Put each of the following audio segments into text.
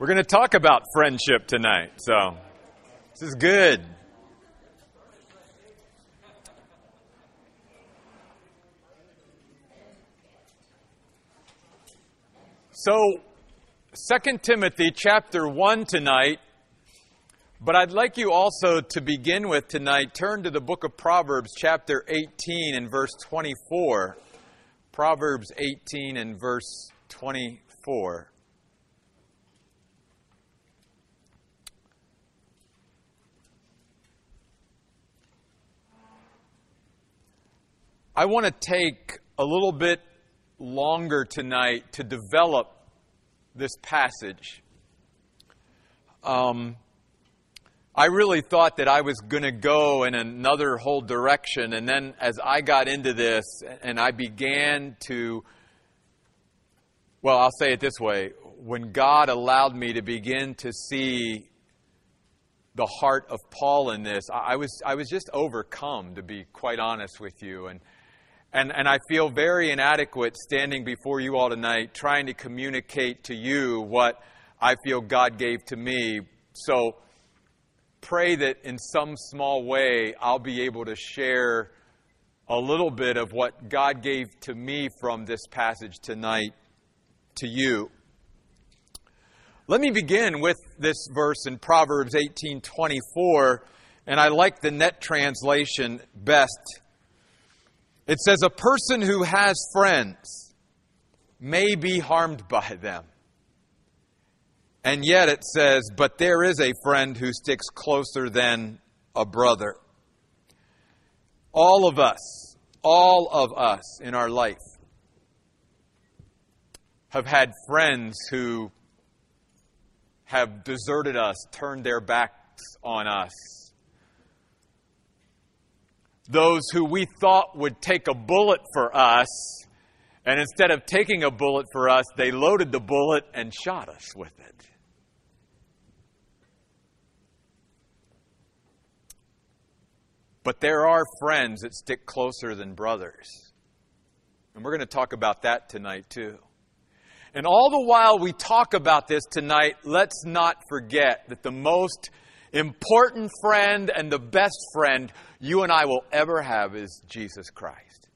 We're going to talk about friendship tonight, so this is good. So, 2 Timothy chapter 1 tonight, but I'd like you also to begin with tonight, turn to the book of Proverbs chapter 18 and verse 24. Proverbs 18 and verse 24. I want to take a little bit longer tonight to develop this passage. Um, I really thought that I was going to go in another whole direction. And then as I got into this and I began to, well, I'll say it this way when God allowed me to begin to see the heart of Paul in this, I was, I was just overcome, to be quite honest with you. And and, and I feel very inadequate standing before you all tonight trying to communicate to you what I feel God gave to me. So pray that in some small way I'll be able to share a little bit of what God gave to me from this passage tonight to you. Let me begin with this verse in Proverbs 18:24 and I like the net translation best it says, A person who has friends may be harmed by them. And yet it says, But there is a friend who sticks closer than a brother. All of us, all of us in our life have had friends who have deserted us, turned their backs on us those who we thought would take a bullet for us, and instead of taking a bullet for us, they loaded the bullet and shot us with it. But there are friends that stick closer than brothers. And we're going to talk about that tonight, too. And all the while we talk about this tonight, let's not forget that the most important friend and the best friend you and I will ever have is Jesus Christ,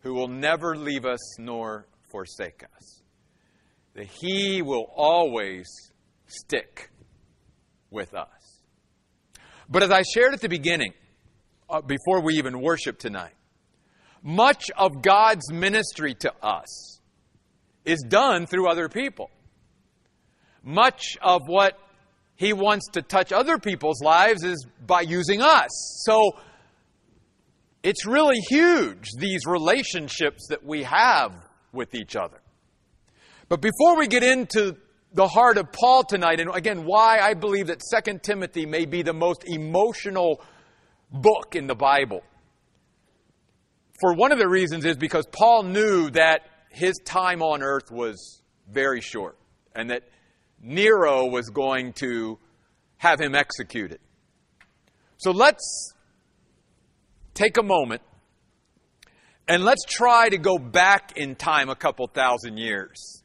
who will never leave us nor forsake us. That He will always stick with us. But as I shared at the beginning, uh, before we even worship tonight, much of God's ministry to us is done through other people. Much of what he wants to touch other people's lives is by using us. So it's really huge, these relationships that we have with each other. But before we get into the heart of Paul tonight, and again, why I believe that 2 Timothy may be the most emotional book in the Bible. For one of the reasons is because Paul knew that his time on earth was very short and that Nero was going to have him executed. So let's take a moment and let's try to go back in time a couple thousand years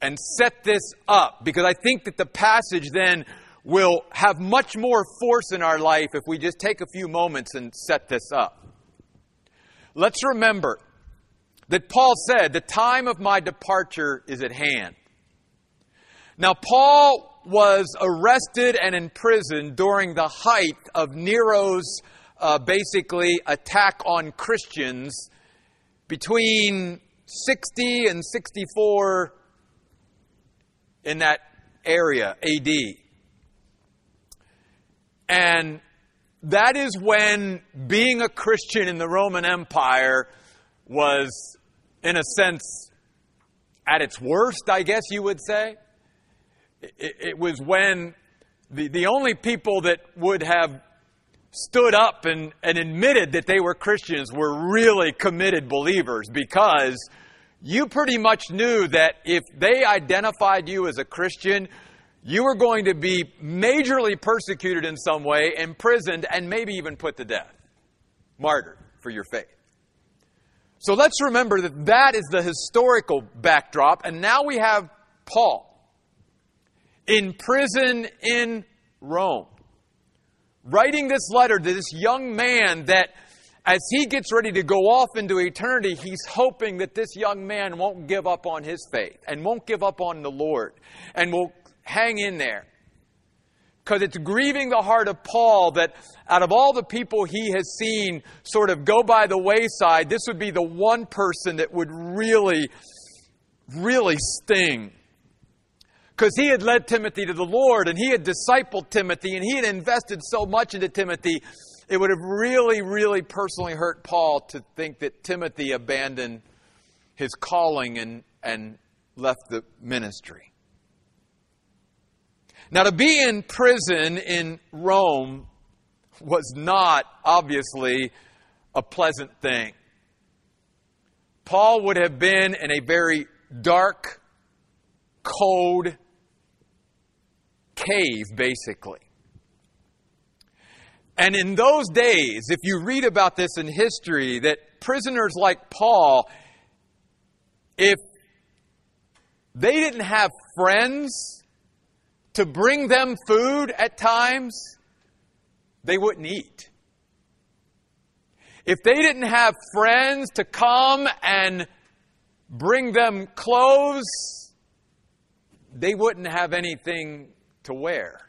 and set this up because I think that the passage then will have much more force in our life if we just take a few moments and set this up. Let's remember that Paul said, The time of my departure is at hand. Now, Paul was arrested and imprisoned during the height of Nero's uh, basically attack on Christians between 60 and 64 in that area, AD. And that is when being a Christian in the Roman Empire was, in a sense, at its worst, I guess you would say it, it was when the, the only people that would have stood up and, and admitted that they were Christians were really committed believers because you pretty much knew that if they identified you as a Christian, you were going to be majorly persecuted in some way, imprisoned, and maybe even put to death, martyred for your faith. So let's remember that that is the historical backdrop, and now we have Paul. In prison in Rome, writing this letter to this young man that as he gets ready to go off into eternity, he's hoping that this young man won't give up on his faith and won't give up on the Lord and will hang in there. Because it's grieving the heart of Paul that out of all the people he has seen sort of go by the wayside, this would be the one person that would really, really sting because he had led Timothy to the Lord and he had discipled Timothy and he had invested so much into Timothy, it would have really, really personally hurt Paul to think that Timothy abandoned his calling and, and left the ministry. Now, to be in prison in Rome was not, obviously, a pleasant thing. Paul would have been in a very dark, cold, cave, basically. And in those days, if you read about this in history, that prisoners like Paul, if they didn't have friends to bring them food at times, they wouldn't eat. If they didn't have friends to come and bring them clothes, they wouldn't have anything to wear.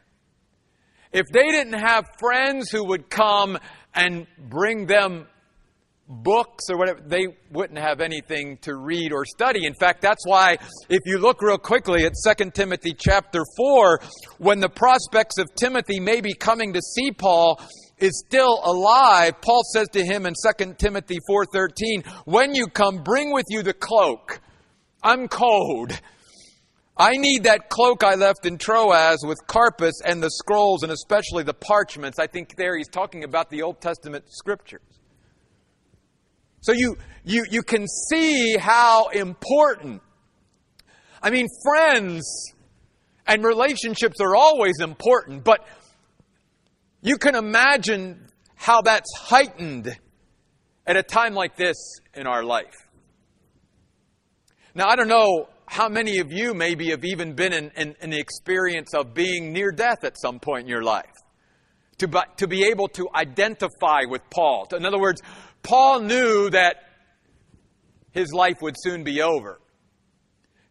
If they didn't have friends who would come and bring them books or whatever, they wouldn't have anything to read or study. In fact, that's why if you look real quickly at 2 Timothy chapter 4, when the prospects of Timothy maybe coming to see Paul is still alive, Paul says to him in 2 Timothy 4:13, "When you come, bring with you the cloak. I'm cold." I need that cloak I left in Troas with Carpus and the scrolls and especially the parchments. I think there he's talking about the Old Testament scriptures. So you, you, you can see how important. I mean, friends and relationships are always important, but you can imagine how that's heightened at a time like this in our life. Now, I don't know how many of you maybe have even been in, in, in, the experience of being near death at some point in your life? To, to be able to identify with Paul. In other words, Paul knew that his life would soon be over.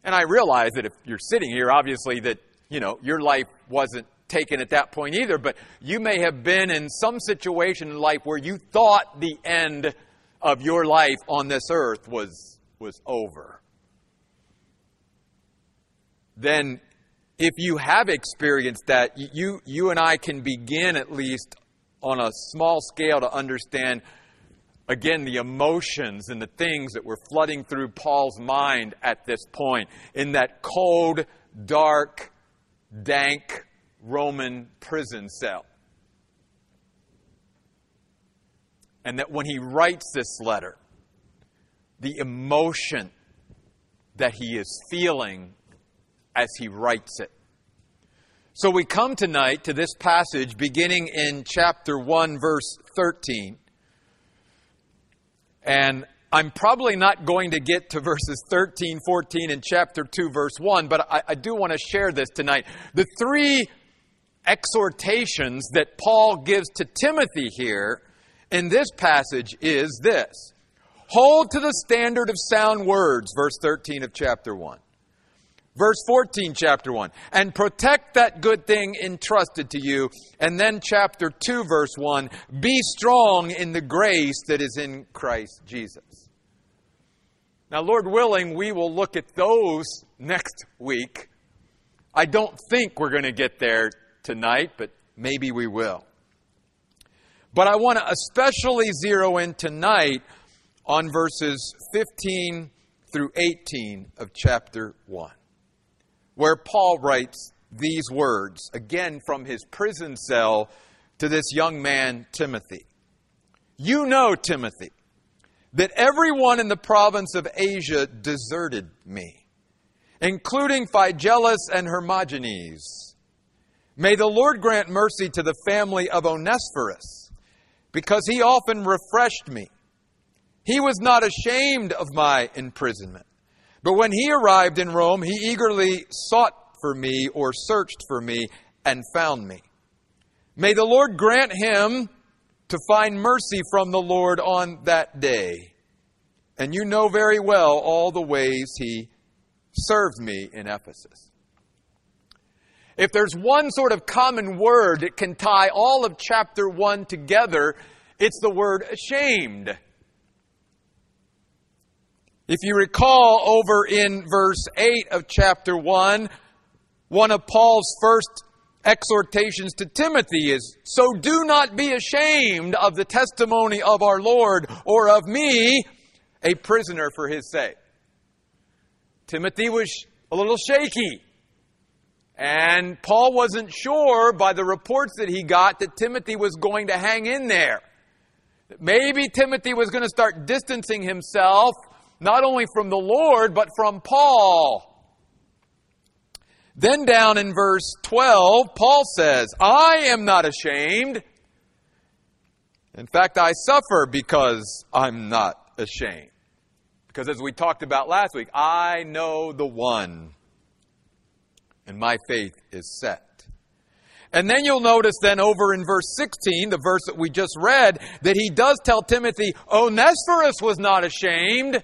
And I realize that if you're sitting here, obviously, that, you know, your life wasn't taken at that point either, but you may have been in some situation in life where you thought the end of your life on this earth was, was over then if you have experienced that, you, you and I can begin at least on a small scale to understand, again, the emotions and the things that were flooding through Paul's mind at this point in that cold, dark, dank Roman prison cell. And that when he writes this letter, the emotion that he is feeling as he writes it. So we come tonight to this passage beginning in chapter 1, verse 13. And I'm probably not going to get to verses 13, 14, and chapter 2, verse 1, but I, I do want to share this tonight. The three exhortations that Paul gives to Timothy here in this passage is this Hold to the standard of sound words, verse 13 of chapter 1. Verse 14, chapter 1. And protect that good thing entrusted to you. And then chapter 2, verse 1. Be strong in the grace that is in Christ Jesus. Now, Lord willing, we will look at those next week. I don't think we're going to get there tonight, but maybe we will. But I want to especially zero in tonight on verses 15 through 18 of chapter 1 where Paul writes these words, again from his prison cell to this young man, Timothy. You know, Timothy, that everyone in the province of Asia deserted me, including Phygellus and Hermogenes. May the Lord grant mercy to the family of Onesiphorus, because he often refreshed me. He was not ashamed of my imprisonment but when he arrived in Rome, he eagerly sought for me or searched for me and found me. May the Lord grant him to find mercy from the Lord on that day. And you know very well all the ways he served me in Ephesus. If there's one sort of common word that can tie all of chapter 1 together, it's the word ashamed. If you recall over in verse 8 of chapter 1, one of Paul's first exhortations to Timothy is So do not be ashamed of the testimony of our Lord or of me, a prisoner for his sake. Timothy was a little shaky. And Paul wasn't sure by the reports that he got that Timothy was going to hang in there. Maybe Timothy was going to start distancing himself not only from the Lord, but from Paul. Then down in verse 12, Paul says, I am not ashamed. In fact, I suffer because I'm not ashamed. Because as we talked about last week, I know the one, and my faith is set. And then you'll notice then over in verse 16, the verse that we just read, that he does tell Timothy, Onesiphorus was not ashamed.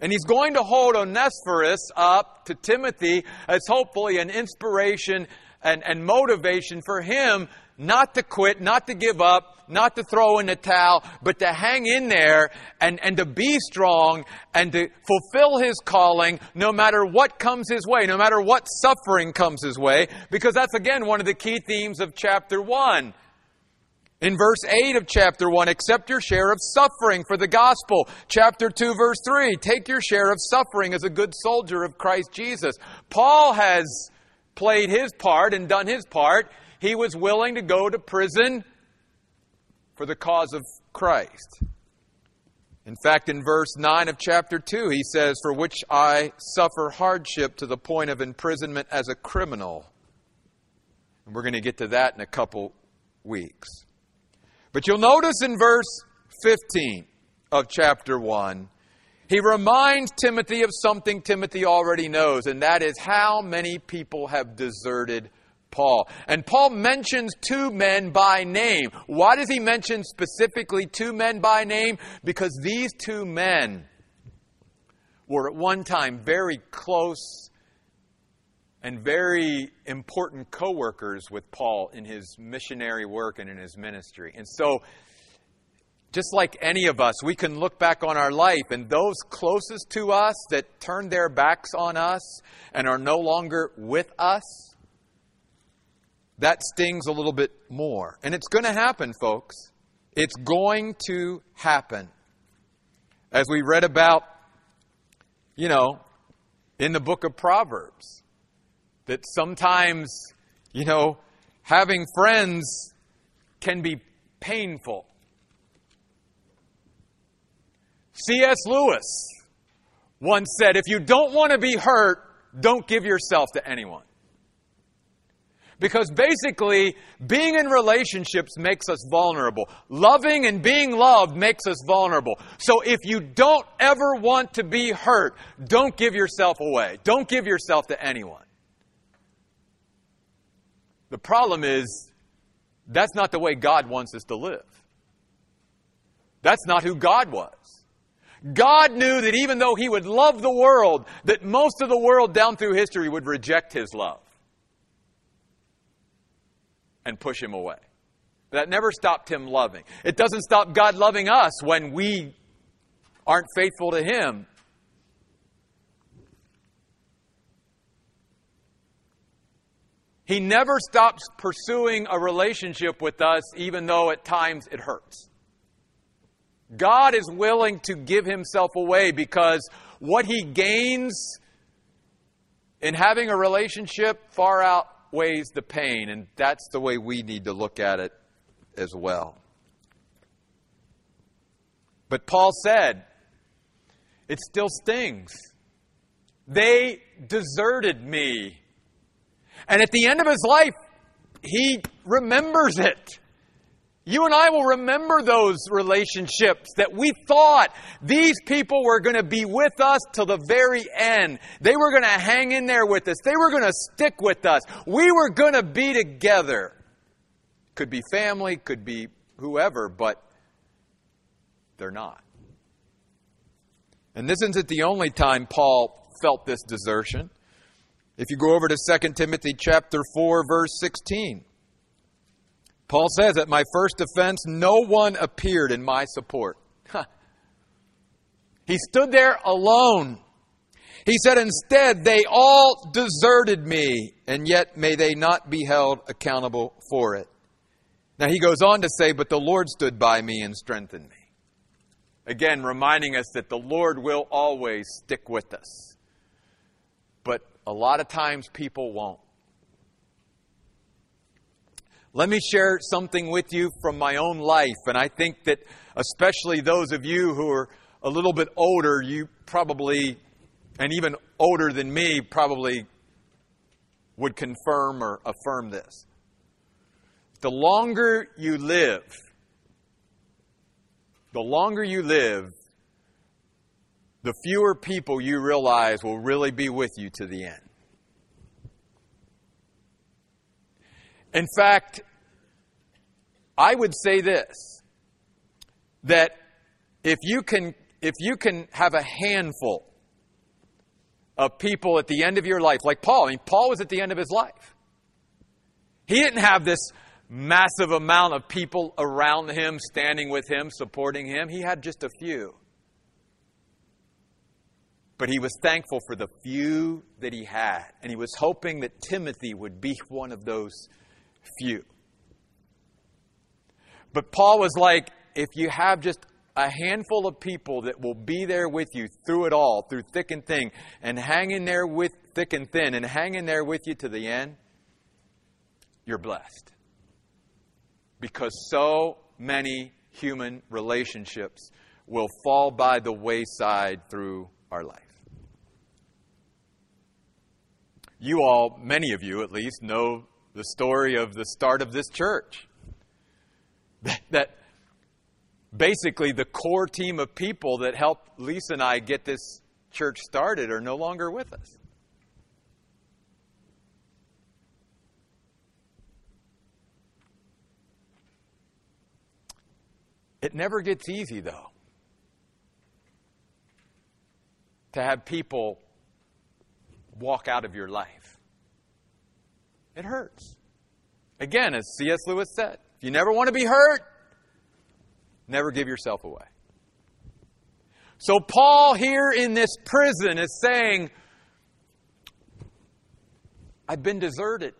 And he's going to hold Onesiphorus up to Timothy as hopefully an inspiration and, and motivation for him not to quit, not to give up, not to throw in the towel, but to hang in there and, and to be strong and to fulfill his calling no matter what comes his way, no matter what suffering comes his way, because that's again one of the key themes of chapter 1. In verse 8 of chapter 1, accept your share of suffering for the gospel. Chapter 2, verse 3, take your share of suffering as a good soldier of Christ Jesus. Paul has played his part and done his part. He was willing to go to prison for the cause of Christ. In fact, in verse 9 of chapter 2, he says, For which I suffer hardship to the point of imprisonment as a criminal. And we're going to get to that in a couple weeks. But you'll notice in verse 15 of chapter 1, he reminds Timothy of something Timothy already knows, and that is how many people have deserted Paul. And Paul mentions two men by name. Why does he mention specifically two men by name? Because these two men were at one time very close and very important co workers with Paul in his missionary work and in his ministry. And so, just like any of us, we can look back on our life, and those closest to us that turned their backs on us and are no longer with us, that stings a little bit more. And it's going to happen, folks. It's going to happen. As we read about, you know, in the book of Proverbs, that sometimes, you know, having friends can be painful. C.S. Lewis once said, if you don't want to be hurt, don't give yourself to anyone. Because basically, being in relationships makes us vulnerable. Loving and being loved makes us vulnerable. So if you don't ever want to be hurt, don't give yourself away. Don't give yourself to anyone. The problem is, that's not the way God wants us to live. That's not who God was. God knew that even though He would love the world, that most of the world down through history would reject His love and push him away. That never stopped him loving. It doesn't stop God loving us when we aren't faithful to him. He never stops pursuing a relationship with us, even though at times it hurts. God is willing to give himself away because what he gains in having a relationship far outweighs the pain, and that's the way we need to look at it as well. But Paul said, it still stings. They deserted me. And at the end of his life, he remembers it. You and I will remember those relationships that we thought these people were going to be with us till the very end. They were going to hang in there with us. They were going to stick with us. We were going to be together. Could be family, could be whoever, but they're not. And this isn't the only time Paul felt this desertion. If you go over to 2 Timothy chapter 4 verse 16, Paul says, At my first offense, no one appeared in my support. he stood there alone. He said, Instead, they all deserted me, and yet may they not be held accountable for it. Now he goes on to say, But the Lord stood by me and strengthened me. Again, reminding us that the Lord will always stick with us. But a lot of times people won't. Let me share something with you from my own life. And I think that, especially those of you who are a little bit older, you probably, and even older than me, probably would confirm or affirm this. The longer you live, the longer you live, the fewer people you realize will really be with you to the end. In fact, I would say this that if you can if you can have a handful of people at the end of your life, like Paul, I mean, Paul was at the end of his life. He didn't have this massive amount of people around him, standing with him, supporting him. He had just a few. But he was thankful for the few that he had. And he was hoping that Timothy would be one of those few. But Paul was like, if you have just a handful of people that will be there with you through it all, through thick and thin, and hang in there with thick and thin, and hang in there with you to the end, you're blessed. Because so many human relationships will fall by the wayside through our life. You all, many of you at least, know the story of the start of this church. That, that basically the core team of people that helped Lisa and I get this church started are no longer with us. It never gets easy, though, to have people walk out of your life. It hurts. Again, as C.S. Lewis said, if you never want to be hurt, never give yourself away. So, Paul here in this prison is saying, I've been deserted.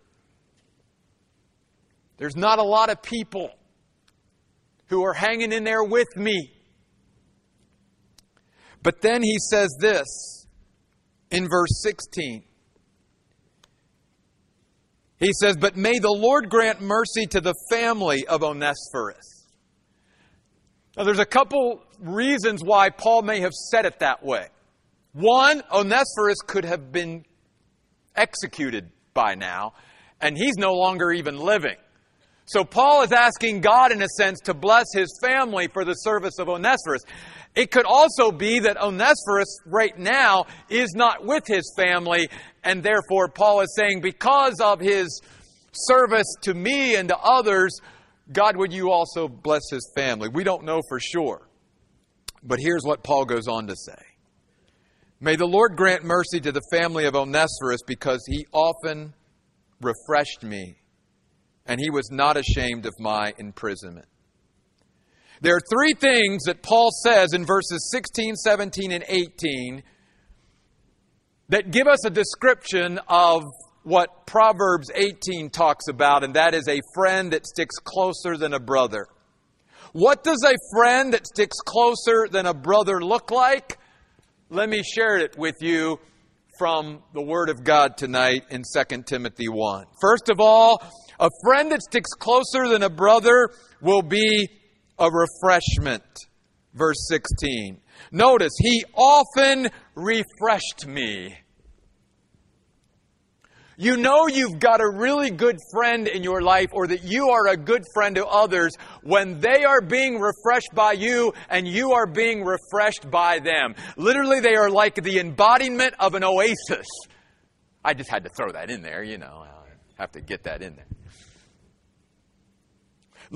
There's not a lot of people who are hanging in there with me. But then he says this in verse 16. He says, But may the Lord grant mercy to the family of Onesiphorus. Now, there's a couple reasons why Paul may have said it that way. One, Onesiphorus could have been executed by now, and he's no longer even living. So Paul is asking God, in a sense, to bless his family for the service of Onesiphorus. It could also be that Onesiphorus right now is not with his family, and therefore Paul is saying, because of his service to me and to others, God, would you also bless his family? We don't know for sure. But here's what Paul goes on to say May the Lord grant mercy to the family of Onesiphorus because he often refreshed me and he was not ashamed of my imprisonment. There are three things that Paul says in verses 16, 17, and 18 that give us a description of what Proverbs 18 talks about, and that is a friend that sticks closer than a brother. What does a friend that sticks closer than a brother look like? Let me share it with you from the Word of God tonight in 2 Timothy 1. First of all, a friend that sticks closer than a brother will be a refreshment. Verse 16. Notice, he often refreshed me. You know you've got a really good friend in your life or that you are a good friend to others when they are being refreshed by you and you are being refreshed by them. Literally, they are like the embodiment of an oasis. I just had to throw that in there, you know. I have to get that in there.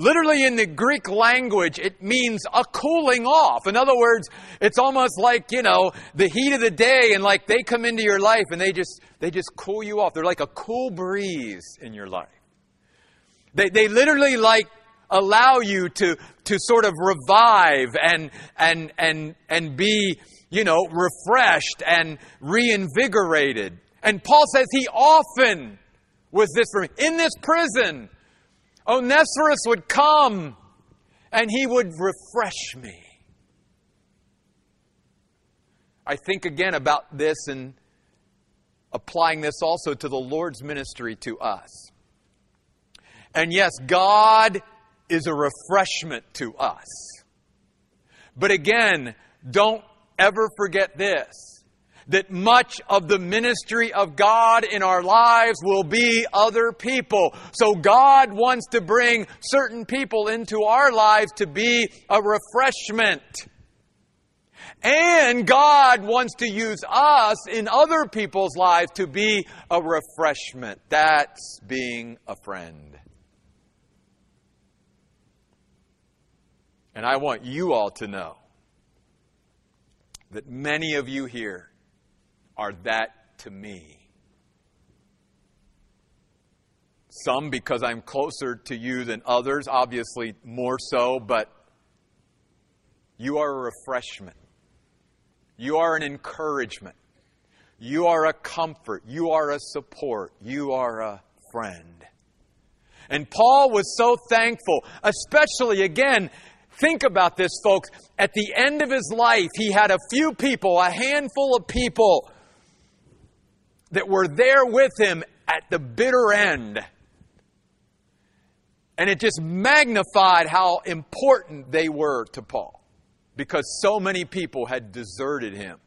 Literally in the Greek language, it means a cooling off. In other words, it's almost like, you know, the heat of the day and like they come into your life and they just, they just cool you off. They're like a cool breeze in your life. They, they literally like allow you to, to sort of revive and, and, and, and be, you know, refreshed and reinvigorated. And Paul says he often was this for me. In this prison, Onesiphorus would come and he would refresh me. I think again about this and applying this also to the Lord's ministry to us. And yes, God is a refreshment to us. But again, don't ever forget this that much of the ministry of God in our lives will be other people. So God wants to bring certain people into our lives to be a refreshment. And God wants to use us in other people's lives to be a refreshment. That's being a friend. And I want you all to know that many of you here are that to me. Some because I'm closer to you than others, obviously more so, but you are a refreshment. You are an encouragement. You are a comfort. You are a support. You are a friend. And Paul was so thankful, especially again, think about this, folks. At the end of his life, he had a few people, a handful of people that were there with him at the bitter end. And it just magnified how important they were to Paul because so many people had deserted him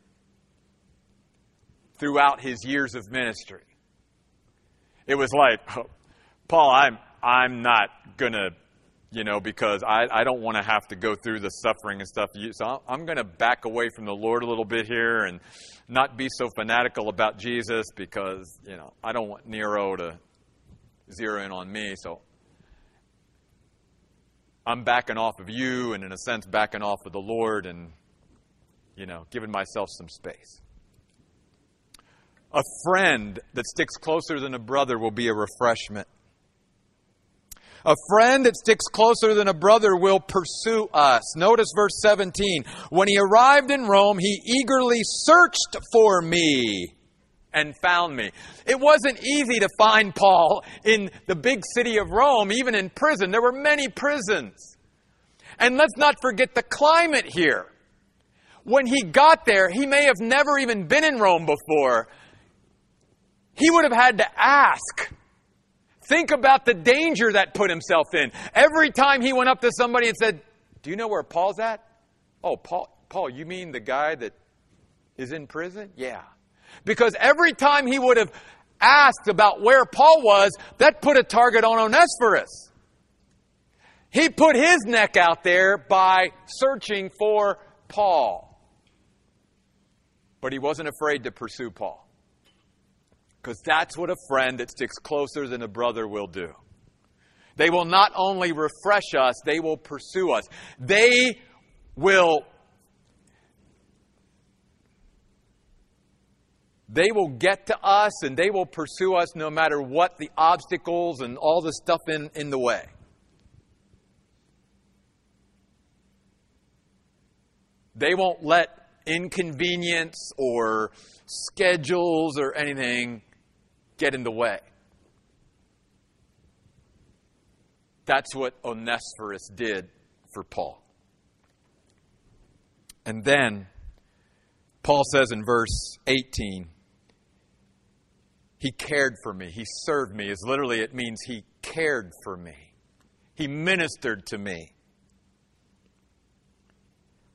throughout his years of ministry. It was like, oh, Paul, I'm, I'm not going to, you know, because I, I don't want to have to go through the suffering and stuff. So I'm going to back away from the Lord a little bit here and not be so fanatical about Jesus because, you know, I don't want Nero to zero in on me. So I'm backing off of you and, in a sense, backing off of the Lord and, you know, giving myself some space. A friend that sticks closer than a brother will be a refreshment. A friend that sticks closer than a brother will pursue us. Notice verse 17. When he arrived in Rome, he eagerly searched for me and found me. It wasn't easy to find Paul in the big city of Rome, even in prison. There were many prisons. And let's not forget the climate here. When he got there, he may have never even been in Rome before. He would have had to ask Think about the danger that put himself in. Every time he went up to somebody and said, Do you know where Paul's at? Oh, Paul, Paul, you mean the guy that is in prison? Yeah. Because every time he would have asked about where Paul was, that put a target on Onesiphorus. He put his neck out there by searching for Paul. But he wasn't afraid to pursue Paul. Because that's what a friend that sticks closer than a brother will do. They will not only refresh us, they will pursue us. They will they will get to us and they will pursue us no matter what the obstacles and all the stuff in, in the way. They won't let inconvenience or schedules or anything get in the way. That's what Onesiphorus did for Paul. And then Paul says in verse 18, he cared for me. He served me. Is literally it means he cared for me. He ministered to me.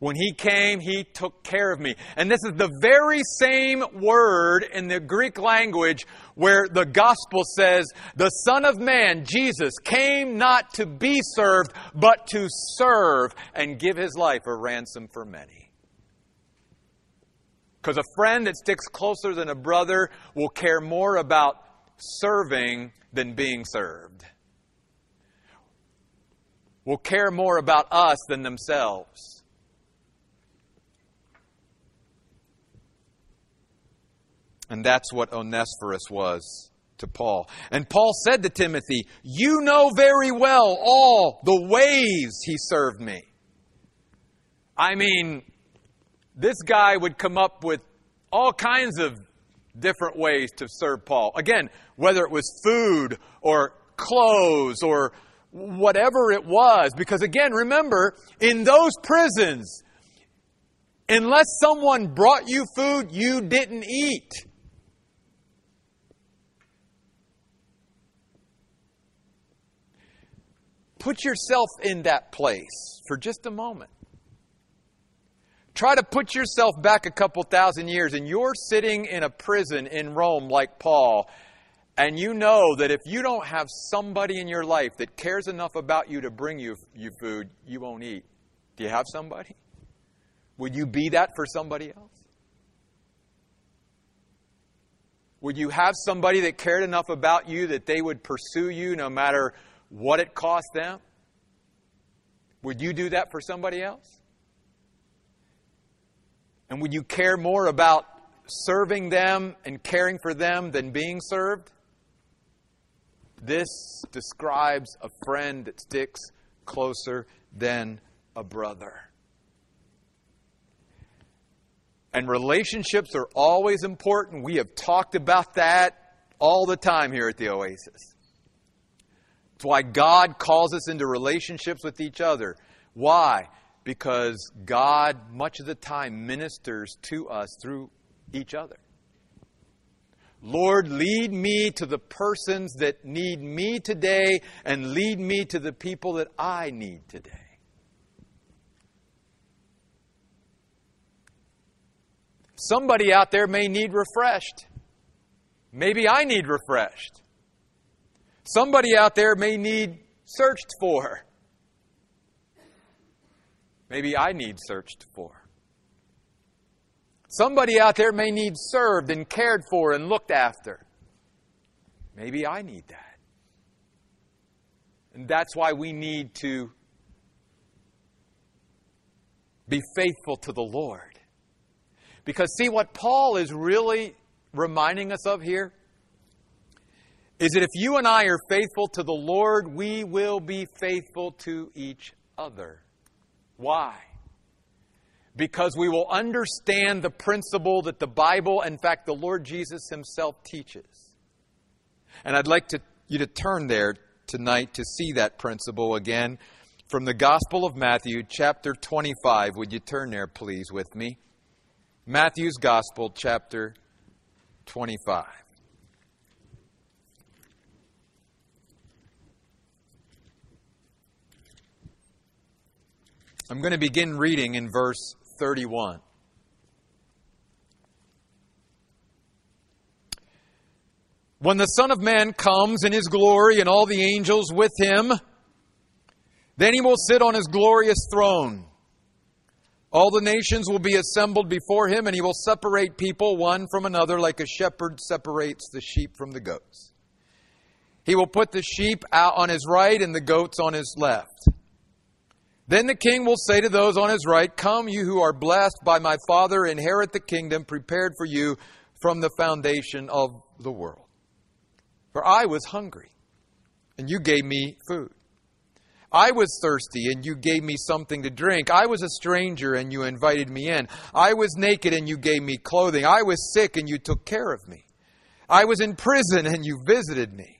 When he came, he took care of me. And this is the very same word in the Greek language where the gospel says, the Son of Man, Jesus, came not to be served, but to serve and give his life a ransom for many. Because a friend that sticks closer than a brother will care more about serving than being served. Will care more about us than themselves. And that's what Onesiphorus was to Paul. And Paul said to Timothy, You know very well all the ways he served me. I mean, this guy would come up with all kinds of different ways to serve Paul. Again, whether it was food or clothes or whatever it was. Because again, remember, in those prisons, unless someone brought you food, you didn't eat. Put yourself in that place for just a moment. Try to put yourself back a couple thousand years, and you're sitting in a prison in Rome like Paul, and you know that if you don't have somebody in your life that cares enough about you to bring you, you food, you won't eat. Do you have somebody? Would you be that for somebody else? Would you have somebody that cared enough about you that they would pursue you no matter what it cost them? Would you do that for somebody else? And would you care more about serving them and caring for them than being served? This describes a friend that sticks closer than a brother. And relationships are always important. We have talked about that all the time here at the Oasis. It's why God calls us into relationships with each other. Why? Because God, much of the time, ministers to us through each other. Lord, lead me to the persons that need me today and lead me to the people that I need today. Somebody out there may need refreshed. Maybe I need refreshed. Somebody out there may need searched for. Maybe I need searched for. Somebody out there may need served and cared for and looked after. Maybe I need that. And that's why we need to be faithful to the Lord. Because, see, what Paul is really reminding us of here is that if you and I are faithful to the Lord, we will be faithful to each other. Why? Because we will understand the principle that the Bible, in fact, the Lord Jesus Himself teaches. And I'd like to, you to turn there tonight to see that principle again from the Gospel of Matthew, chapter 25. Would you turn there, please, with me? Matthew's Gospel, chapter 25. I'm going to begin reading in verse 31. When the Son of Man comes in his glory and all the angels with him, then he will sit on his glorious throne. All the nations will be assembled before him, and he will separate people one from another like a shepherd separates the sheep from the goats. He will put the sheep out on his right and the goats on his left. Then the king will say to those on his right, Come, you who are blessed by my Father, inherit the kingdom prepared for you from the foundation of the world. For I was hungry, and you gave me food. I was thirsty, and you gave me something to drink. I was a stranger, and you invited me in. I was naked, and you gave me clothing. I was sick, and you took care of me. I was in prison, and you visited me.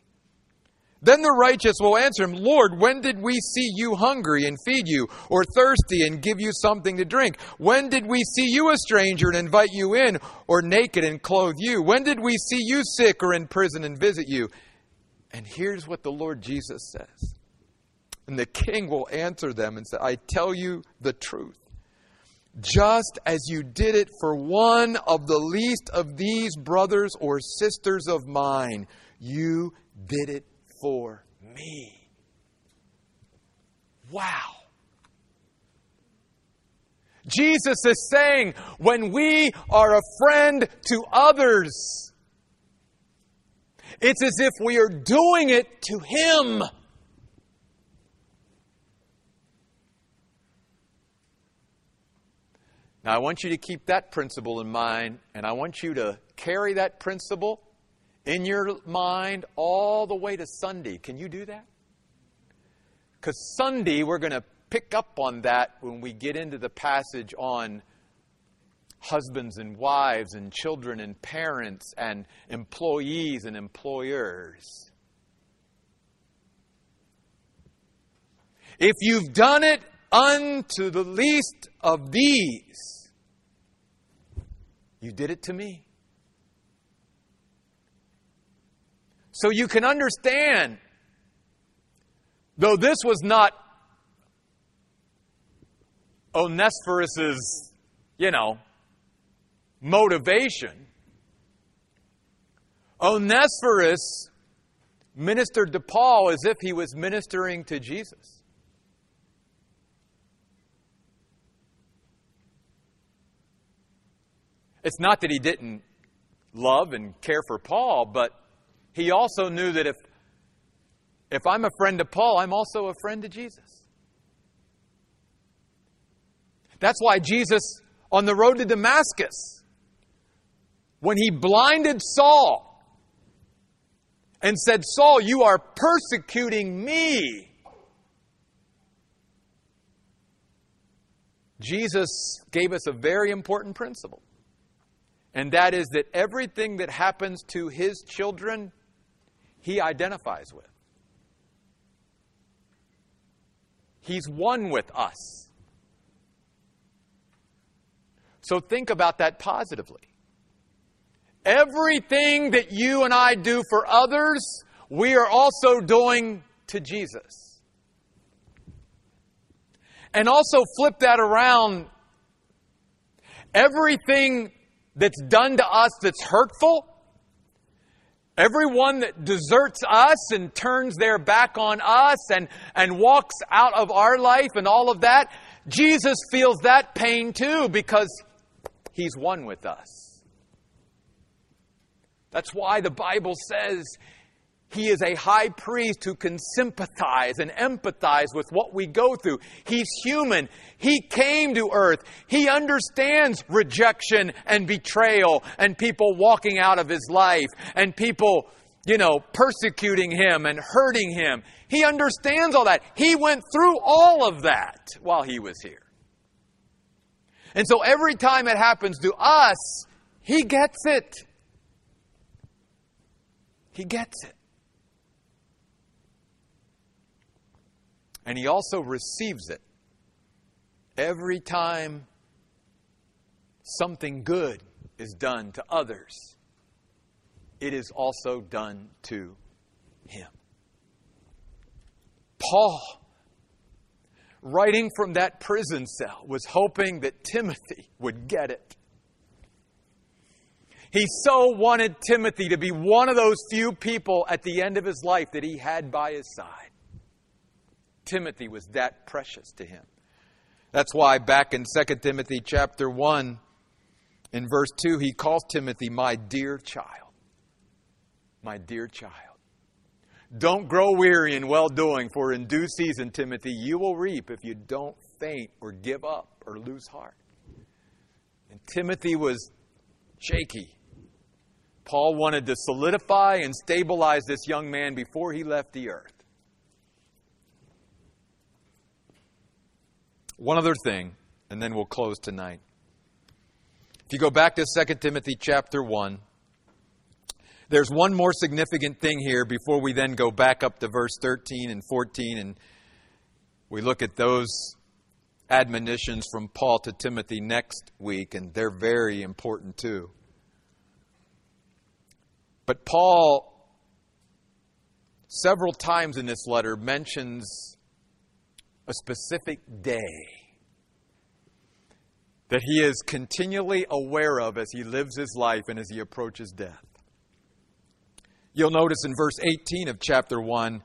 Then the righteous will answer him, Lord, when did we see you hungry and feed you, or thirsty and give you something to drink? When did we see you a stranger and invite you in, or naked and clothe you? When did we see you sick or in prison and visit you? And here's what the Lord Jesus says. And the king will answer them and say, I tell you the truth. just as you did it for one of the least of these brothers or sisters of mine, you did it for me. Wow. Jesus is saying, when we are a friend to others, it's as if we are doing it to Him. Now, I want you to keep that principle in mind, and I want you to carry that principle in your mind all the way to Sunday. Can you do that? Because Sunday, we're going to pick up on that when we get into the passage on husbands and wives and children and parents and employees and employers. If you've done it unto the least of these, you did it to me. So you can understand, though this was not Onesiphorus's, you know, motivation. Onesiphorus ministered to Paul as if he was ministering to Jesus. It's not that he didn't love and care for Paul, but he also knew that if, if I'm a friend to Paul, I'm also a friend to Jesus. That's why Jesus, on the road to Damascus, when he blinded Saul and said, Saul, you are persecuting me. Jesus gave us a very important principle. And that is that everything that happens to his children, he identifies with. He's one with us. So think about that positively. Everything that you and I do for others, we are also doing to Jesus. And also flip that around. Everything that's done to us that's hurtful, everyone that deserts us and turns their back on us and, and walks out of our life and all of that, Jesus feels that pain too because he's one with us. That's why the Bible says he is a high priest who can sympathize and empathize with what we go through. He's human. He came to earth. He understands rejection and betrayal and people walking out of his life and people, you know, persecuting him and hurting him. He understands all that. He went through all of that while he was here. And so every time it happens to us, he gets it. He gets it. And he also receives it every time something good is done to others. It is also done to him. Paul, writing from that prison cell, was hoping that Timothy would get it. He so wanted Timothy to be one of those few people at the end of his life that he had by his side. Timothy was that precious to him. That's why back in 2 Timothy chapter 1 in verse 2 he calls Timothy my dear child. My dear child. Don't grow weary in well doing, for in due season, Timothy, you will reap if you don't faint or give up or lose heart. And Timothy was shaky. Paul wanted to solidify and stabilize this young man before he left the earth. One other thing, and then we'll close tonight. If you go back to 2 Timothy chapter 1, there's one more significant thing here before we then go back up to verse 13 and 14 and we look at those admonitions from Paul to Timothy next week, and they're very important too. But Paul, several times in this letter, mentions a specific day. that he is continually aware of as he lives his life and as he approaches death. You'll notice in verse 18 of chapter 1,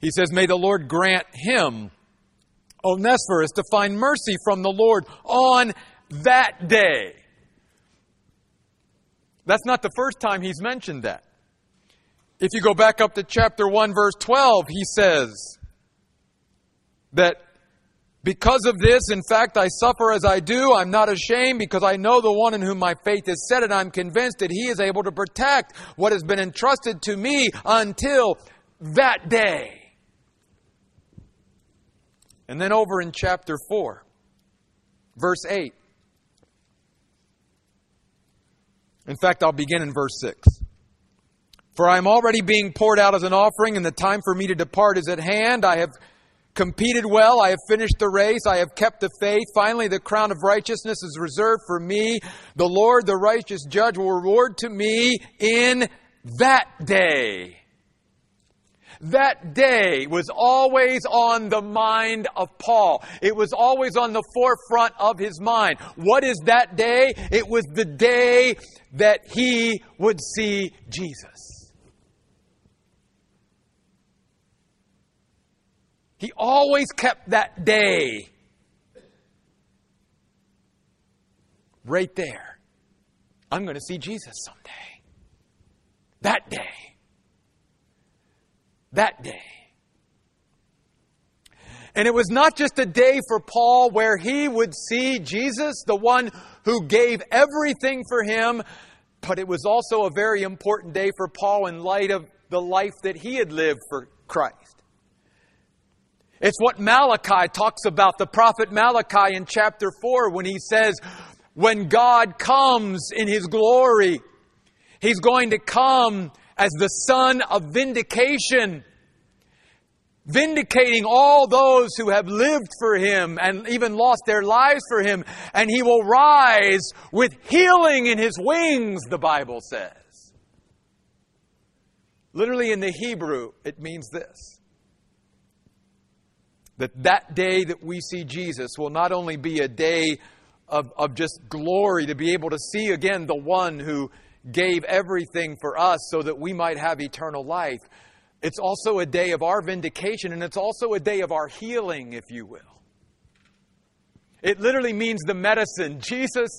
he says, May the Lord grant him, Onesiphorus, to find mercy from the Lord on that day. That's not the first time he's mentioned that. If you go back up to chapter 1, verse 12, he says that because of this, in fact, I suffer as I do. I'm not ashamed because I know the one in whom my faith is set, and I'm convinced that he is able to protect what has been entrusted to me until that day. And then over in chapter 4, verse 8. In fact, I'll begin in verse 6. For I am already being poured out as an offering, and the time for me to depart is at hand. I have competed well. I have finished the race. I have kept the faith. Finally, the crown of righteousness is reserved for me. The Lord, the righteous judge, will reward to me in that day. That day was always on the mind of Paul. It was always on the forefront of his mind. What is that day? It was the day that he would see Jesus. He always kept that day right there. I'm going to see Jesus someday. That day. That day. And it was not just a day for Paul where he would see Jesus, the one who gave everything for him, but it was also a very important day for Paul in light of the life that he had lived for Christ. It's what Malachi talks about, the prophet Malachi in chapter 4, when he says, When God comes in his glory, he's going to come as the sun of vindication, vindicating all those who have lived for him and even lost their lives for him. And he will rise with healing in his wings, the Bible says. Literally in the Hebrew, it means this that that day that we see Jesus will not only be a day of, of just glory to be able to see again the one who gave everything for us so that we might have eternal life. It's also a day of our vindication and it's also a day of our healing, if you will. It literally means the medicine. Jesus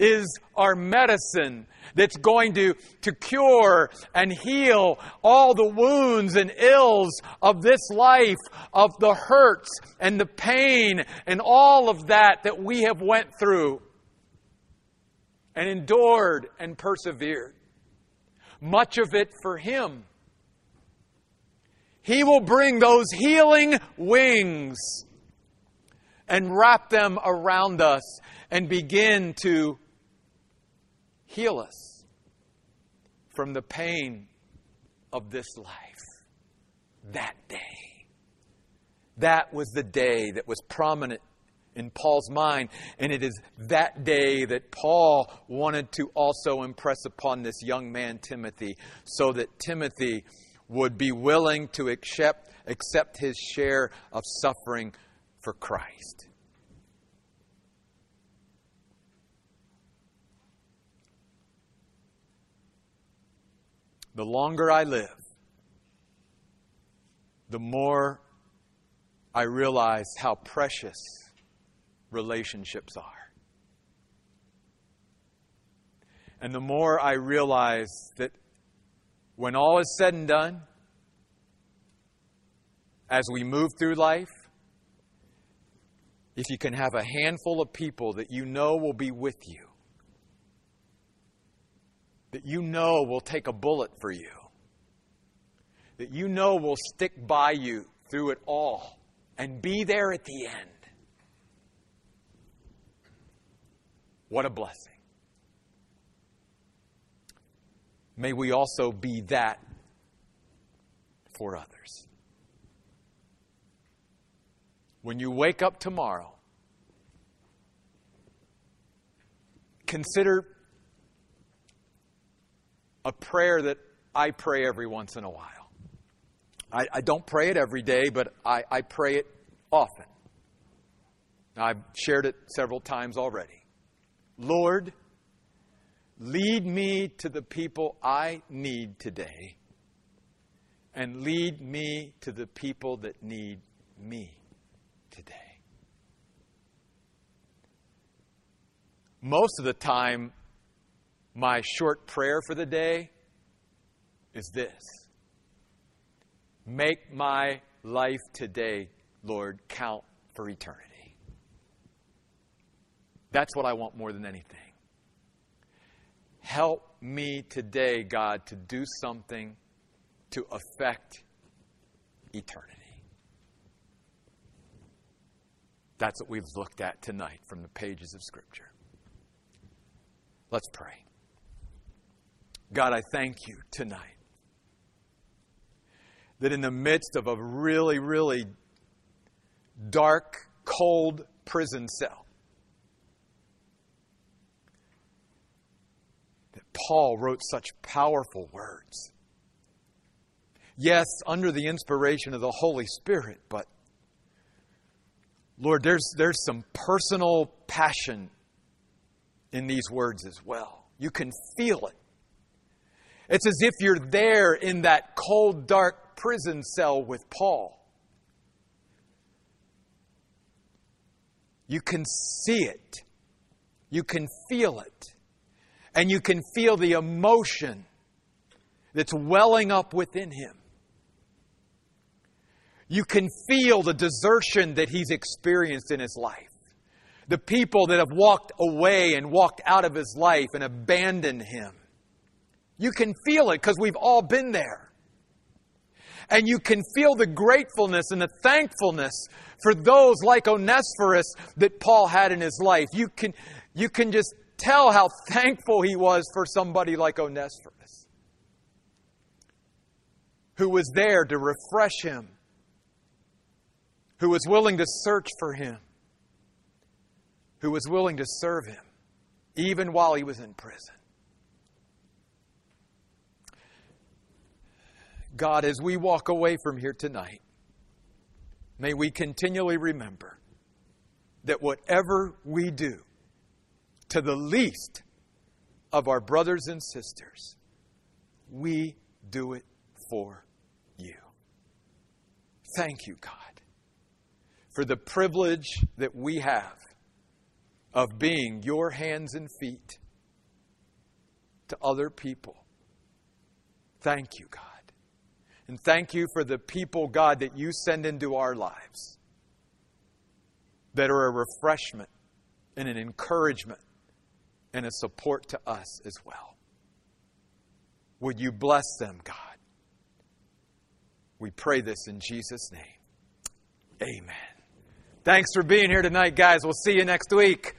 is our medicine that's going to, to cure and heal all the wounds and ills of this life, of the hurts and the pain and all of that that we have went through and endured and persevered. Much of it for Him. He will bring those healing wings and wrap them around us and begin to heal us from the pain of this life. That day. That was the day that was prominent in Paul's mind, and it is that day that Paul wanted to also impress upon this young man, Timothy, so that Timothy would be willing to accept, accept his share of suffering for Christ. The longer I live, the more I realize how precious relationships are. And the more I realize that when all is said and done, as we move through life, if you can have a handful of people that you know will be with you, that you know will take a bullet for you, that you know will stick by you through it all and be there at the end. What a blessing. May we also be that for others. When you wake up tomorrow, consider a prayer that I pray every once in a while. I, I don't pray it every day, but I, I pray it often. I've shared it several times already. Lord, lead me to the people I need today, and lead me to the people that need me today. Most of the time, my short prayer for the day is this Make my life today, Lord, count for eternity. That's what I want more than anything. Help me today, God, to do something to affect eternity. That's what we've looked at tonight from the pages of Scripture. Let's pray. God, I thank you tonight that in the midst of a really, really dark, cold prison cell, that Paul wrote such powerful words. Yes, under the inspiration of the Holy Spirit, but Lord, there's, there's some personal passion in these words as well. You can feel it. It's as if you're there in that cold, dark prison cell with Paul. You can see it. You can feel it. And you can feel the emotion that's welling up within him. You can feel the desertion that he's experienced in his life. The people that have walked away and walked out of his life and abandoned him. You can feel it because we've all been there. And you can feel the gratefulness and the thankfulness for those like Onesiphorus that Paul had in his life. You can, you can just tell how thankful he was for somebody like Onesiphorus, who was there to refresh him, who was willing to search for him, who was willing to serve him, even while he was in prison. God, as we walk away from here tonight, may we continually remember that whatever we do to the least of our brothers and sisters, we do it for you. Thank you, God, for the privilege that we have of being your hands and feet to other people. Thank you, God. And thank you for the people, God, that you send into our lives that are a refreshment and an encouragement and a support to us as well. Would you bless them, God? We pray this in Jesus' name. Amen. Thanks for being here tonight, guys. We'll see you next week.